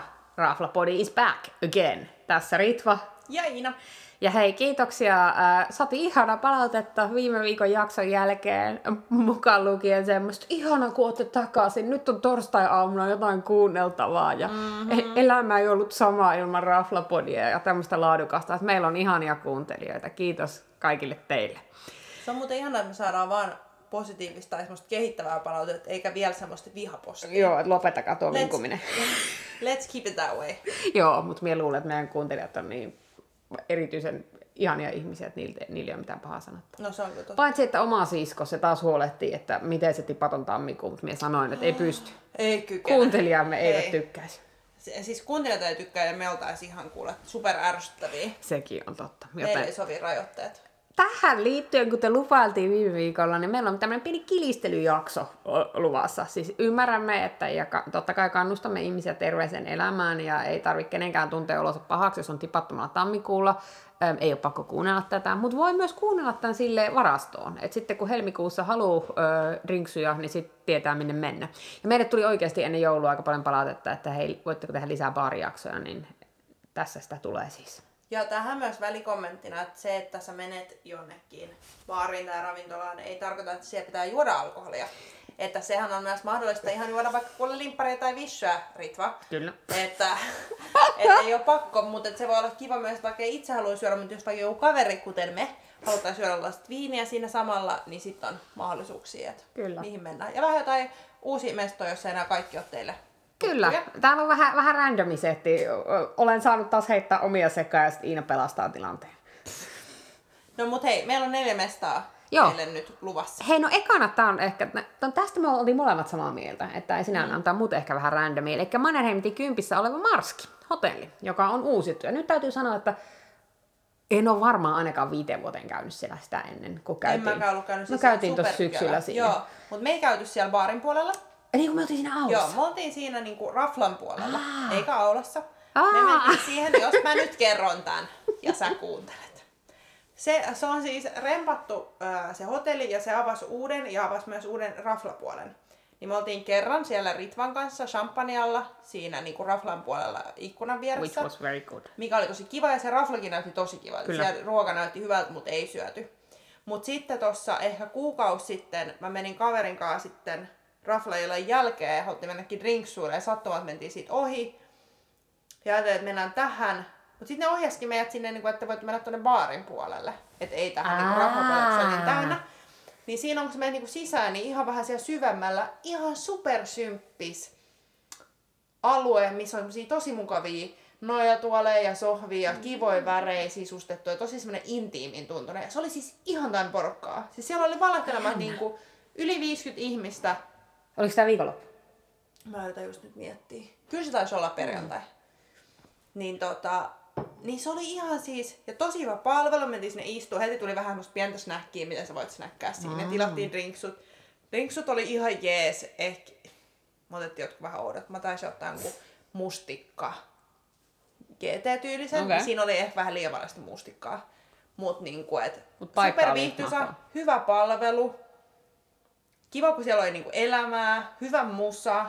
palata. Raflapodi is back again. Tässä Ritva. Ja Iina. Ja hei, kiitoksia. Äh, Sati ihana palautetta viime viikon jakson jälkeen, mukaan lukien semmoista, ihana kun olette takaisin, nyt on torstai-aamuna jotain kuunneltavaa ja mm-hmm. elämä ei ollut sama ilman Raflapodia ja tämmöistä laadukasta, että meillä on ihania kuuntelijoita. Kiitos kaikille teille. Se on muuten ihanaa, että me saadaan vaan positiivista tai semmoista kehittävää palautetta, eikä vielä semmoista vihapostia. Joo, että lopettakaa tuo vinkuminen. Let's keep it that way. Joo, mutta minä luulen, että meidän kuuntelijat on niin erityisen ihania ihmisiä, että niillä, niillä ei ole mitään pahaa sanottua. No se on totta. Paitsi, että oma sisko, se taas huolehtii, että miten se tipaton tammikuun, mutta minä sanoin, että ei pysty. Ei kykene. Kuuntelijamme eivät Ei. tykkäisi. Se- Siis kuuntelijat ei tykkää ja me oltaisiin ihan kuule super ärsyttäviä. Sekin on totta. Meillä ei Joten sovi rajoitteet. Tähän liittyen, kun te lupailtiin viime viikolla, niin meillä on tämmöinen pieni kilistelyjakso luvassa. Siis ymmärrämme, että ja totta kai kannustamme ihmisiä terveeseen elämään ja ei tarvitse kenenkään tuntea olonsa pahaksi, jos on tipattomalla tammikuulla. Ei ole pakko kuunnella tätä, mutta voi myös kuunnella tämän sille varastoon. Et sitten kun helmikuussa haluaa drinksuja, niin sitten tietää minne mennä. Ja meille tuli oikeasti ennen joulua aika paljon palautetta, että hei, voitteko tehdä lisää baarijaksoja, niin tässä sitä tulee siis. Ja tähän myös välikommenttina, että se, että sä menet jonnekin baariin tai ravintolaan, ei tarkoita, että siellä pitää juoda alkoholia. Että sehän on myös mahdollista ihan juoda vaikka kuule limpparia tai vissyä, Ritva. Kyllä. Että, että ei ole pakko, mutta että se voi olla kiva myös, vaikka ei itse haluaisi syödä, mutta jos vaikka joku kaveri, kuten me, halutaan syödä lasista viiniä siinä samalla, niin sitten on mahdollisuuksia, että Kyllä. mihin mennään. Ja vähän jotain uusia mestoja, jos ei enää kaikki ole teille Kyllä. Täällä on vähän, vähän randomisetti. Olen saanut taas heittää omia sekaan ja sitten Iina pelastaa tilanteen. No mut hei, meillä on neljä mestaa Joo. meille nyt luvassa. Hei, no ekana tää on ehkä, no tästä me oltiin molemmat samaa mieltä, että ei sinä mm. antaa muut ehkä vähän randomia. Eli Mannerheimin kympissä oleva Marski, hotelli, joka on uusittu. Ja nyt täytyy sanoa, että en ole varmaan ainakaan viiteen vuoteen käynyt siellä sitä ennen, kun En käytiin. mäkään ollut käynyt no käytiin tuossa syksyllä siinä. Joo, mutta me ei käyty siellä baarin puolella. Eli kun me oltiin siinä alussa. Joo, me oltiin siinä niinku raflan puolella, Aa. eikä aulassa. Aa. Me mentiin siihen, jos mä nyt kerron tämän ja sä kuuntelet. Se, se on siis rempattu ää, se hotelli ja se avasi uuden ja avasi myös uuden raflapuolen. Niin me oltiin kerran siellä Ritvan kanssa champagnealla siinä niinku raflan puolella ikkunan Which vieressä. was very good. mikä oli tosi kiva ja se raflakin näytti tosi kivalta. Kyllä. Siellä ruoka näytti hyvältä, mutta ei syöty. Mutta sitten tuossa ehkä kuukausi sitten mä menin kaverin kanssa sitten raflaillan jälkeen ja haluttiin mennäkin drinksuille ja sattumat mentiin siitä ohi. Ja ajattelin, että mennään tähän. Mutta sitten ne ohjaskin meidät sinne, niin kuin, että voit mennä tuonne baarin puolelle. Että ei tähän niin Aa. raflapuolelle, se on niin täynnä. Niin siinä on, kun sä menet niin sisään, niin ihan vähän siellä syvemmällä, ihan supersymppis alue, missä on tosi mukavia nojatuoleja ja sohvia ja kivoja värejä sisustettu ja tosi semmoinen intiimin tuntunen. Ja se oli siis ihan tämän porukkaa. Siis siellä oli valehtelemaan niinku yli 50 ihmistä. Oliko tämä viikonloppu? Mä yritän just nyt miettiä. Kyllä se taisi olla perjantai. Niin tota, niin se oli ihan siis, ja tosi hyvä palvelu, mentiin sinne istua, heti tuli vähän semmoista pientä snäkkiä, mitä sä voit snäkkää siinä. Mm. Tilattiin drinksut. Drinksut oli ihan jees, ehkä, mä otettiin jotkut vähän oudot, mä taisin ottaa jonkun mustikka GT-tyylisen, okay. siinä oli ehkä vähän liian sitä mustikkaa. Mut niinku, et Mut super viihtyisä, hyvä palvelu, kiva kun siellä oli niinku elämää, hyvä musa.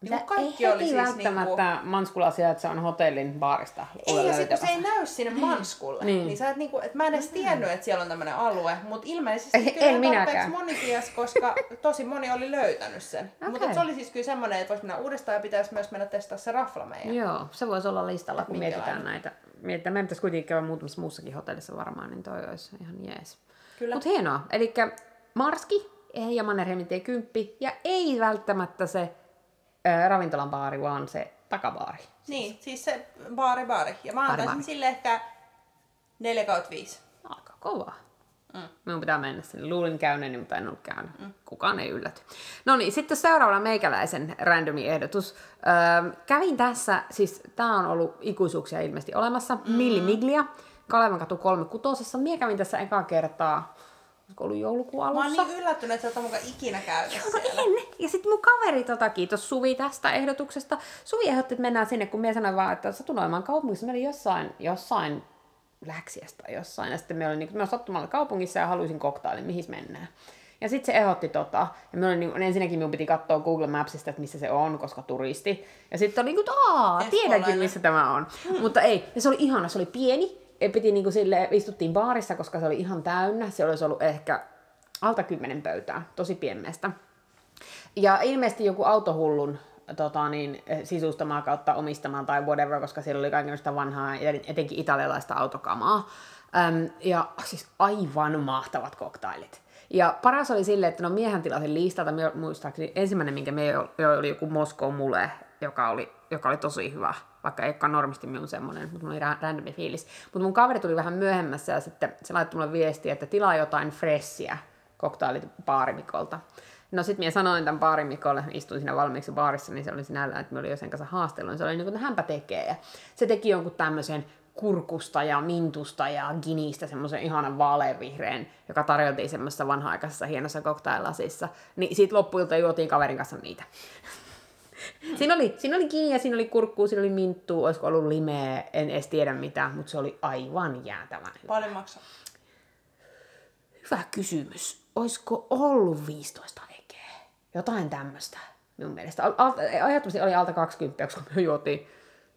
Niinku kaikki ei oli siis välttämättä niinku, manskulasia, että se on hotellin baarista ei, ja sit kun se ei näy sinne manskulle, Niin. niin, niin sä et niinku, et mä en edes tiennyt, että siellä on tämmönen alue, mutta ilmeisesti En kyllä tarpeeksi minäkään. moni ties, koska tosi moni oli löytänyt sen. Okei. Mutta se oli siis kyllä semmonen, että voisi mennä uudestaan ja pitäisi myös mennä testaa se rafla meidän. Joo, se voisi olla listalla, kun mietitään näitä. Mietitään, meidän pitäisi kuitenkin käydä muutamassa muussakin hotellissa varmaan, niin toi olisi ihan jees. Mutta hienoa. Eli Marski ja Mannerheimin tie 10, ja ei välttämättä se ö, ravintolan baari, vaan se takabaari. Niin, siis se baari baari. Ja mä antaisin sille ehkä 4 kautta 5. Aika kovaa. Mm. Minun pitää mennä sinne. Luulin käyneeni, mutta en ollut käynyt. Mm. Kukaan ei ylläty. No niin, sitten seuraavana meikäläisen randomi ehdotus. Öö, kävin tässä, siis tämä on ollut ikuisuuksia ilmeisesti olemassa, mm. Milli Miglia, Kalevan katu 36. Mie kävin tässä ekaa kertaa, olisiko ollut joulukuun Mä oon alussa. niin yllättynyt, että sä et mukaan ikinä käynyt No siellä. en. Ja sitten mun kaveri, tota, kiitos Suvi tästä ehdotuksesta. Suvi ehdotti, että mennään sinne, kun minä sanoin vaan, että satunoimaan kaupungissa. Me oli jossain, jossain Läksiästä jossain. Ja sitten me oli, niin, me sattumalla kaupungissa ja haluaisin koktailin, mihin mennään. Ja sitten se ehdotti tota. Ja minun, niin, ensinnäkin minun piti katsoa Google Mapsista, että missä se on, koska turisti. Ja sitten oli niin kuin, aa, tiedänkin missä tämä on. Hmm. Mutta ei, ja se oli ihana, se oli pieni. Piti niin kuin sille, istuttiin baarissa, koska se oli ihan täynnä. Se olisi ollut ehkä alta kymmenen pöytää, tosi pienmestä. Ja ilmeisesti joku autohullun tota, niin, sisustamaa kautta omistamaan tai whatever, koska siellä oli kaikenlaista vanhaa, etenkin italialaista autokamaa. Öm, ja siis aivan mahtavat koktailit. Ja paras oli silleen, että no miehän tilasin listalta, muistaakseni ensimmäinen, minkä me oli joku Moskov mule, joka oli, joka oli tosi hyvä, vaikka ei olekaan normisti minun semmoinen, mutta mulla oli ra- randomi fiilis. Mutta mun kaveri tuli vähän myöhemmässä ja sitten se laittoi mulle viestiä, että tilaa jotain fressiä koktailit baarimikolta. No sit minä sanoin tämän baarimikolle, istuin siinä valmiiksi baarissa, niin se oli sinällään, että me oli jo sen kanssa haastellut, niin se oli niin kuin, että hänpä tekee. Ja se teki jonkun tämmöisen kurkusta ja mintusta ja ginistä semmoisen ihanan vaaleanvihreän, joka tarjoltiin semmoisessa vanha-aikaisessa hienossa cocktaillasissa. Niin siitä loppuilta juotiin kaverin kanssa niitä. siinä oli, siinä oli giniä, siinä oli kurkkuu, siinä oli minttua, olisiko ollut limeä, en edes tiedä mitä, mutta se oli aivan jäätävän hyvä. Paljon maksaa. Hyvä kysymys. Olisiko ollut 15 ekeä? Jotain tämmöistä minun mielestä. Al- al- Ajattomasti oli alta 20, koska me juotiin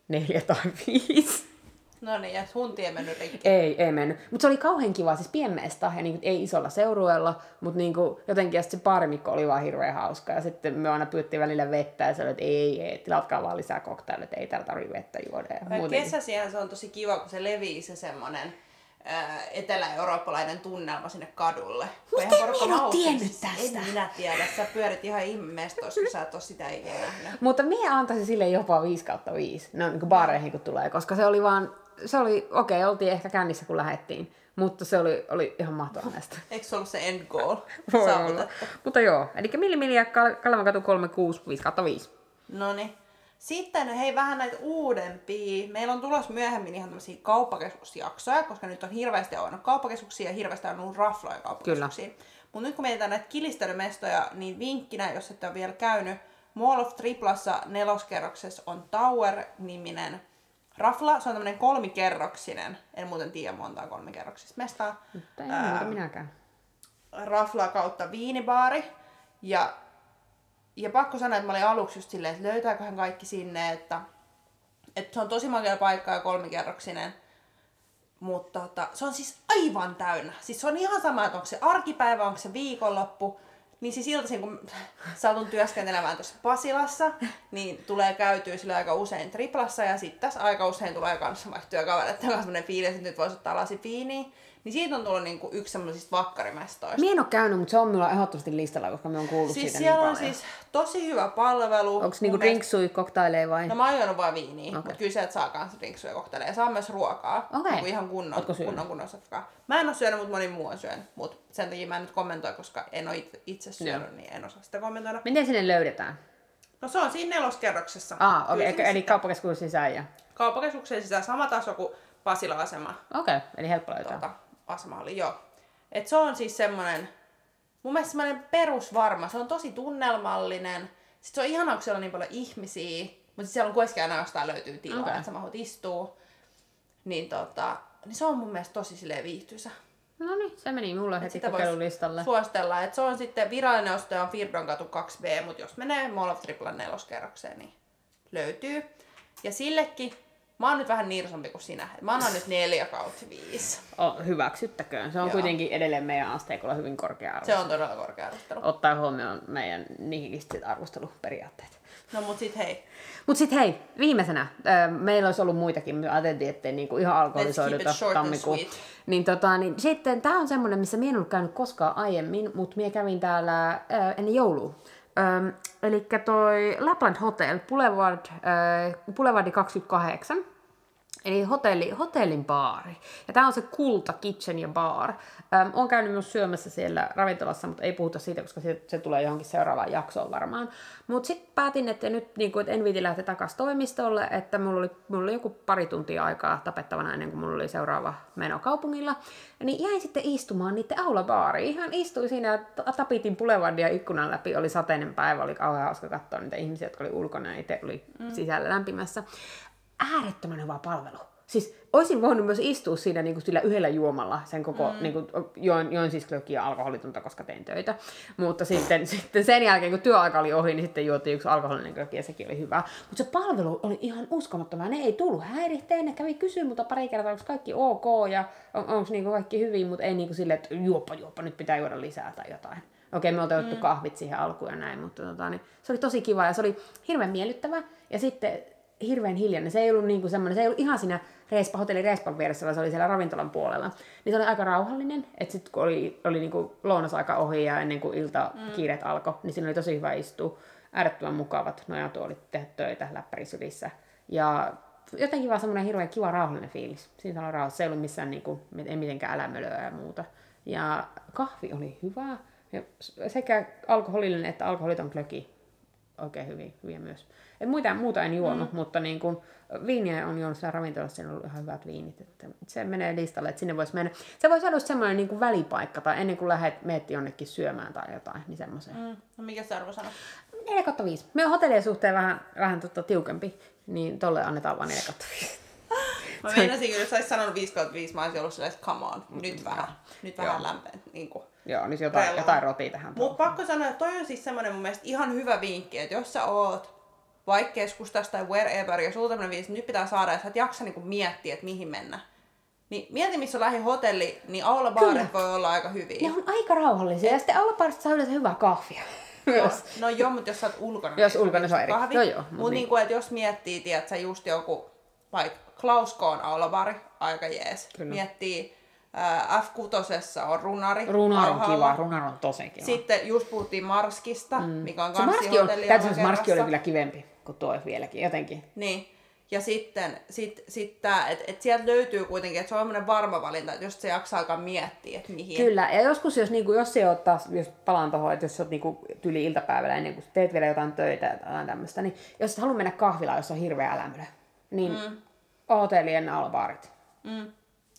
neljä tai viisi. No niin, ja hunti ei mennyt rikki. Ei, ei mennyt. Mutta se oli kauhean kiva, siis pienmeestä ja niinku, ei isolla seurueella, mutta niinku, jotenkin ja se baarimikko oli vaan hirveän hauska. Ja sitten me aina pyydettiin välillä vettä ja oli, että ei, ei, tilatkaa vaan lisää koktaileja, ei täällä tarvitse vettä juoda. Ja. Kesäsiähän se on tosi kiva, kun se levii se semmonen ää, etelä-eurooppalainen tunnelma sinne kadulle. Miten minä en oo nauttii tiennyt tästä? En minä tiedä. Sä pyörit ihan ihmemestoissa, kun sä et oo sitä ikinä nähnyt. Mutta minä antaisin sille jopa 5 kautta 5, no niin kuin baareihin kun tulee, koska se oli vaan, se oli, okei, okay, oltiin ehkä kännissä kun lähettiin, mutta se oli, oli ihan mahtava näistä. Eikö se ollut se end goal Voi olla. Mutta joo, eli Milli Milli ja Kal- Kalevan katu 36, 5 kautta 5. No niin. Sitten hei vähän näitä uudempia. Meillä on tulossa myöhemmin ihan tämmöisiä kauppakeskusjaksoja, koska nyt on hirveästi avannut kauppakeskuksia ja hirveästi on ollut rafloja kauppakeskuksia. Mutta nyt kun mietitään näitä kilistelymestoja, niin vinkkinä, jos ette ole vielä käynyt, Mall of Triplassa neloskerroksessa on Tower-niminen rafla. Se on tämmöinen kolmikerroksinen. En muuten tiedä monta on kolmikerroksista mestaa. Mutta ei muuta minäkään. rafla kautta viinibaari. Ja, ja pakko sanoa, että mä olin aluksi just silleen, että löytääköhän kaikki sinne, että, että se on tosi makea paikka ja kolmikerroksinen. Mutta tota, se on siis aivan täynnä. Siis se on ihan sama, että onko se arkipäivä, onko se viikonloppu. Niin siis iltaisin, kun satun työskentelemään tuossa Pasilassa, niin tulee käytyä sille aika usein triplassa ja sitten tässä aika usein tulee kanssa vaikka työkavereiden kanssa sellainen fiilis, että nyt voisi ottaa lasi viiniä. Niin siitä on tullut niinku yksi semmoisista vakkarimestoista. Mie en ole käynyt, mutta se on minulla ehdottomasti listalla, koska me on kuullut Siis siitä siellä niin on paljon. siis tosi hyvä palvelu. Onko niinku drinksui, koktaileja vai? No mä oon vaan viiniä, okay. Mutta kyllä sieltä saa kans drinksuja ja kokteleja. Saa myös ruokaa. Okei. Niinku ihan kunnon, kunnon, kunnon safkaa. Mä en oo syönyt, mutta moni muu on syönyt. Mut sen takia mä en nyt kommentoi, koska en oo itse, syönyt, niin en osaa sitä kommentoida. Miten sinne löydetään? No se on siinä neloskerroksessa. Ah, okay, eli sitten- kauppakeskus sisään ja... Kauppakeskuksen sisään sama taso kuin Pasila-asema. Okei, okay, eli helppo löytää. Tuota, asema oli, joo. Et se on siis semmonen, mun mielestä semmonen perusvarma. Se on tosi tunnelmallinen. Sitten se on ihanaa, kun siellä on niin paljon ihmisiä. Mutta siellä on kuitenkin aina jostain löytyy tilaa, okay. että sä mahut istuu. Niin, tota, niin se on mun mielestä tosi silleen viihtyisä. No niin, se meni mulle heti kokeilulistalle. Suositella, että se on sitten virallinen ostaja on Firdon katu 2B, mutta jos menee Mall of Triplan neloskerrokseen, niin löytyy. Ja sillekin, mä oon nyt vähän niirsompi kuin sinä. Mä annan nyt 4 kautta 5. Oh, hyväksyttäköön. Se on Joo. kuitenkin edelleen meidän asteikolla hyvin korkea arvo. Se on todella korkea arvostelu. Ottaa huomioon meidän nihilistit arvosteluperiaatteet. No mut sit hei, Mutta sitten hei, viimeisenä, äh, meillä olisi ollut muitakin, me ajateltiin, ettei niinku ihan alkoholisoiduta tammikuun. Niin, tota, niin sitten tämä on semmoinen, missä minä en ollut käynyt koskaan aiemmin, mutta minä kävin täällä äh, ennen joulua. Ähm, eli toi Lapland Hotel, Boulevard, äh, Boulevardi 28. Eli hotelli, hotellin baari. Ja tämä on se Kulta Kitchen ja Bar. Ähm, olen käynyt myös syömässä siellä ravintolassa, mutta ei puhuta siitä, koska se, se tulee johonkin seuraavaan jaksoon varmaan. Mutta sitten päätin, että nyt niin kuin, että en viiti lähteä takaisin toimistolle, että mulla oli, mulla oli joku pari tuntia aikaa tapettavana ennen kuin mulla oli seuraava meno kaupungilla. Niin jäin sitten istumaan niiden aulabaariin. Ihan istuin siinä ja ta- tapitin Boulevardia ikkunan läpi. Oli sateinen päivä, oli kauhean hauska katsoa niitä ihmisiä, jotka oli ulkona ja itse oli mm. sisällä lämpimässä äärettömän hyvä palvelu. Siis olisin voinut myös istua siinä niin kuin sillä yhdellä juomalla sen koko, mm. niin kuin, join, join siis klökiä alkoholitonta, koska tein töitä. Mutta sitten, sitten sen jälkeen, kun työaika oli ohi, niin sitten juotiin yksi alkoholinen klöki ja sekin oli hyvä. Mutta se palvelu oli ihan uskomattomaa. Ne ei tullut häiritteen, ne kävi kysyä mutta pari kertaa, onko kaikki ok ja on, onko niin kaikki hyvin, mutta ei niin kuin silleen, että juoppa, juoppa, nyt pitää juoda lisää tai jotain. Okei, me oltiin mm. kahvit siihen alkuun ja näin, mutta tota, niin, se oli tosi kiva ja se oli hirveän miellyttävä. Ja sitten hirveän hiljainen. Se ei ollut niinku semmoinen, se ei ollut ihan siinä Reispa, hotelli Reispan vieressä, vaan se oli siellä ravintolan puolella. Niin se oli aika rauhallinen, että sitten kun oli, oli niinku lounasaika ohi ja ennen kuin ilta mm. kiireet alkoi, niin siinä oli tosi hyvä istua. Äärettömän mukavat nojatuolit tehdä töitä läppärisylissä. Ja jotenkin vaan semmoinen hirveän kiva rauhallinen fiilis. Siinä oli rauhassa, se ei ollut missään niinku, ei mitenkään älämölöä ja muuta. Ja kahvi oli hyvä. Ja sekä alkoholillinen että alkoholiton klöki oikein hyvin, hyviä myös. Et muita, muuta en juonut, mm. mutta niin kun, viiniä on juonut siellä ravintolassa, siinä on ollut ihan hyvät viinit. Että se menee listalle, että sinne voisi mennä. Se voisi olla semmoinen niin kuin välipaikka, tai ennen kuin lähdet, meet jonnekin syömään tai jotain, niin semmoiseen. Mm. No mikä se arvo sanoo? 4 5. Me on hotellien suhteen vähän, vähän tota, tiukempi, niin tolle annetaan vain 4 5. Mä meinasin jos olisi sanonut 5 5, mä olisin ollut silleen, että come on, nyt vähän, nyt vähän lämpöä. Niin kuin. Joo, niin jotain, jotain rotia tähän. Mutta pakko sanoa, että toi on siis semmoinen mun mielestä ihan hyvä vinkki, että jos sä oot vaikka keskustassa tai wherever, jos sulla tämmöinen viisi, nyt pitää saada, ja sä et jaksa niinku miettiä, että mihin mennä. Niin mieti, missä on lähi hotelli, niin aula baarit voi olla aika hyviä. Ne on aika rauhallisia, ja sitten aula baarista saa yleensä hyvää kahvia. No, no joo, mutta jos sä oot ulkona. jos niin ulkona se on eri. Kahvi. Joo, joo. Mutta niin. niinku, että jos miettii, tiedät sä just joku, vaikka Klaus Kohn aulabaari, aika jees. Kyllä. Miettii F6 on runari. Runar on kiva, runar on tosi kiva. Sitten just puhuttiin Marskista, mm. mikä on se Marski on, täytyy Marski oli kyllä kivempi kuin tuo vieläkin, jotenkin. Niin. Ja sitten sit, sit tää, että et sieltä löytyy kuitenkin, että se on varma valinta, että jos se jaksaa alkaa miettiä, että mihin. Kyllä, ja joskus jos, niinku, jos se ottaa, jos palaan tuohon, että jos sä oot niinku, tyli iltapäivällä ennen kuin teet vielä jotain töitä tai jotain tämmöistä, niin jos et halua mennä kahvilaan, jos on hirveä älämölö, niin mm. hotellien albaarit. Mm.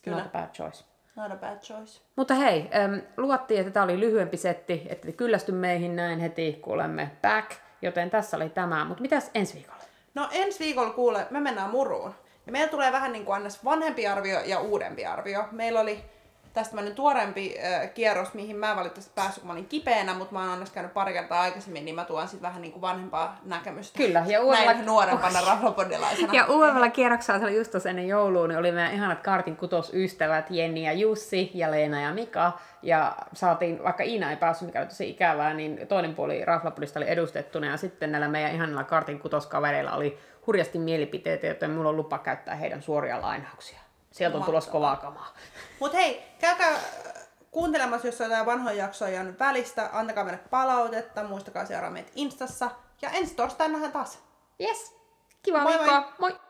Kyllä. Not a bad choice. Not a bad choice. Mutta hei, luvattiin, että tämä oli lyhyempi setti, että kyllästy meihin näin heti, kun olemme back, joten tässä oli tämä. Mutta mitäs ensi viikolla? No ensi viikolla kuule, me mennään muruun. Ja meillä tulee vähän niin kuin vanhempi arvio ja uudempi arvio. Meillä oli tästä tämmöinen tuorempi äh, kierros, mihin mä en valitettavasti päässyt, kun mä olin kipeänä, mutta mä oon onneksi käynyt pari kertaa aikaisemmin, niin mä tuon sitten vähän niin kuin vanhempaa näkemystä. Kyllä, ja uudella... Näin nuorempana rahvapodilaisena. Ja uudella kierroksella, se oli just ennen joulua, niin oli meidän ihanat kartin kutosystävät Jenni ja Jussi ja Leena ja Mika. Ja saatiin, vaikka Iina ei päässyt, mikä oli tosi ikävää, niin toinen puoli Raflapodista oli edustettuna. Ja sitten näillä meidän ihanilla kartin kutoskavereilla oli hurjasti mielipiteitä, joten mulla on lupa käyttää heidän suoria lainauksia. Sieltä on tulossa kovaa kamaa. Mut hei, käykää äh, kuuntelemassa, jos on jotain vanhoja jaksoja jäänyt välistä. Antakaa meille palautetta, muistakaa seuraa meitä Instassa. Ja ensi torstaina nähdään taas. Yes, kiva moi viikkoa. Moi! moi.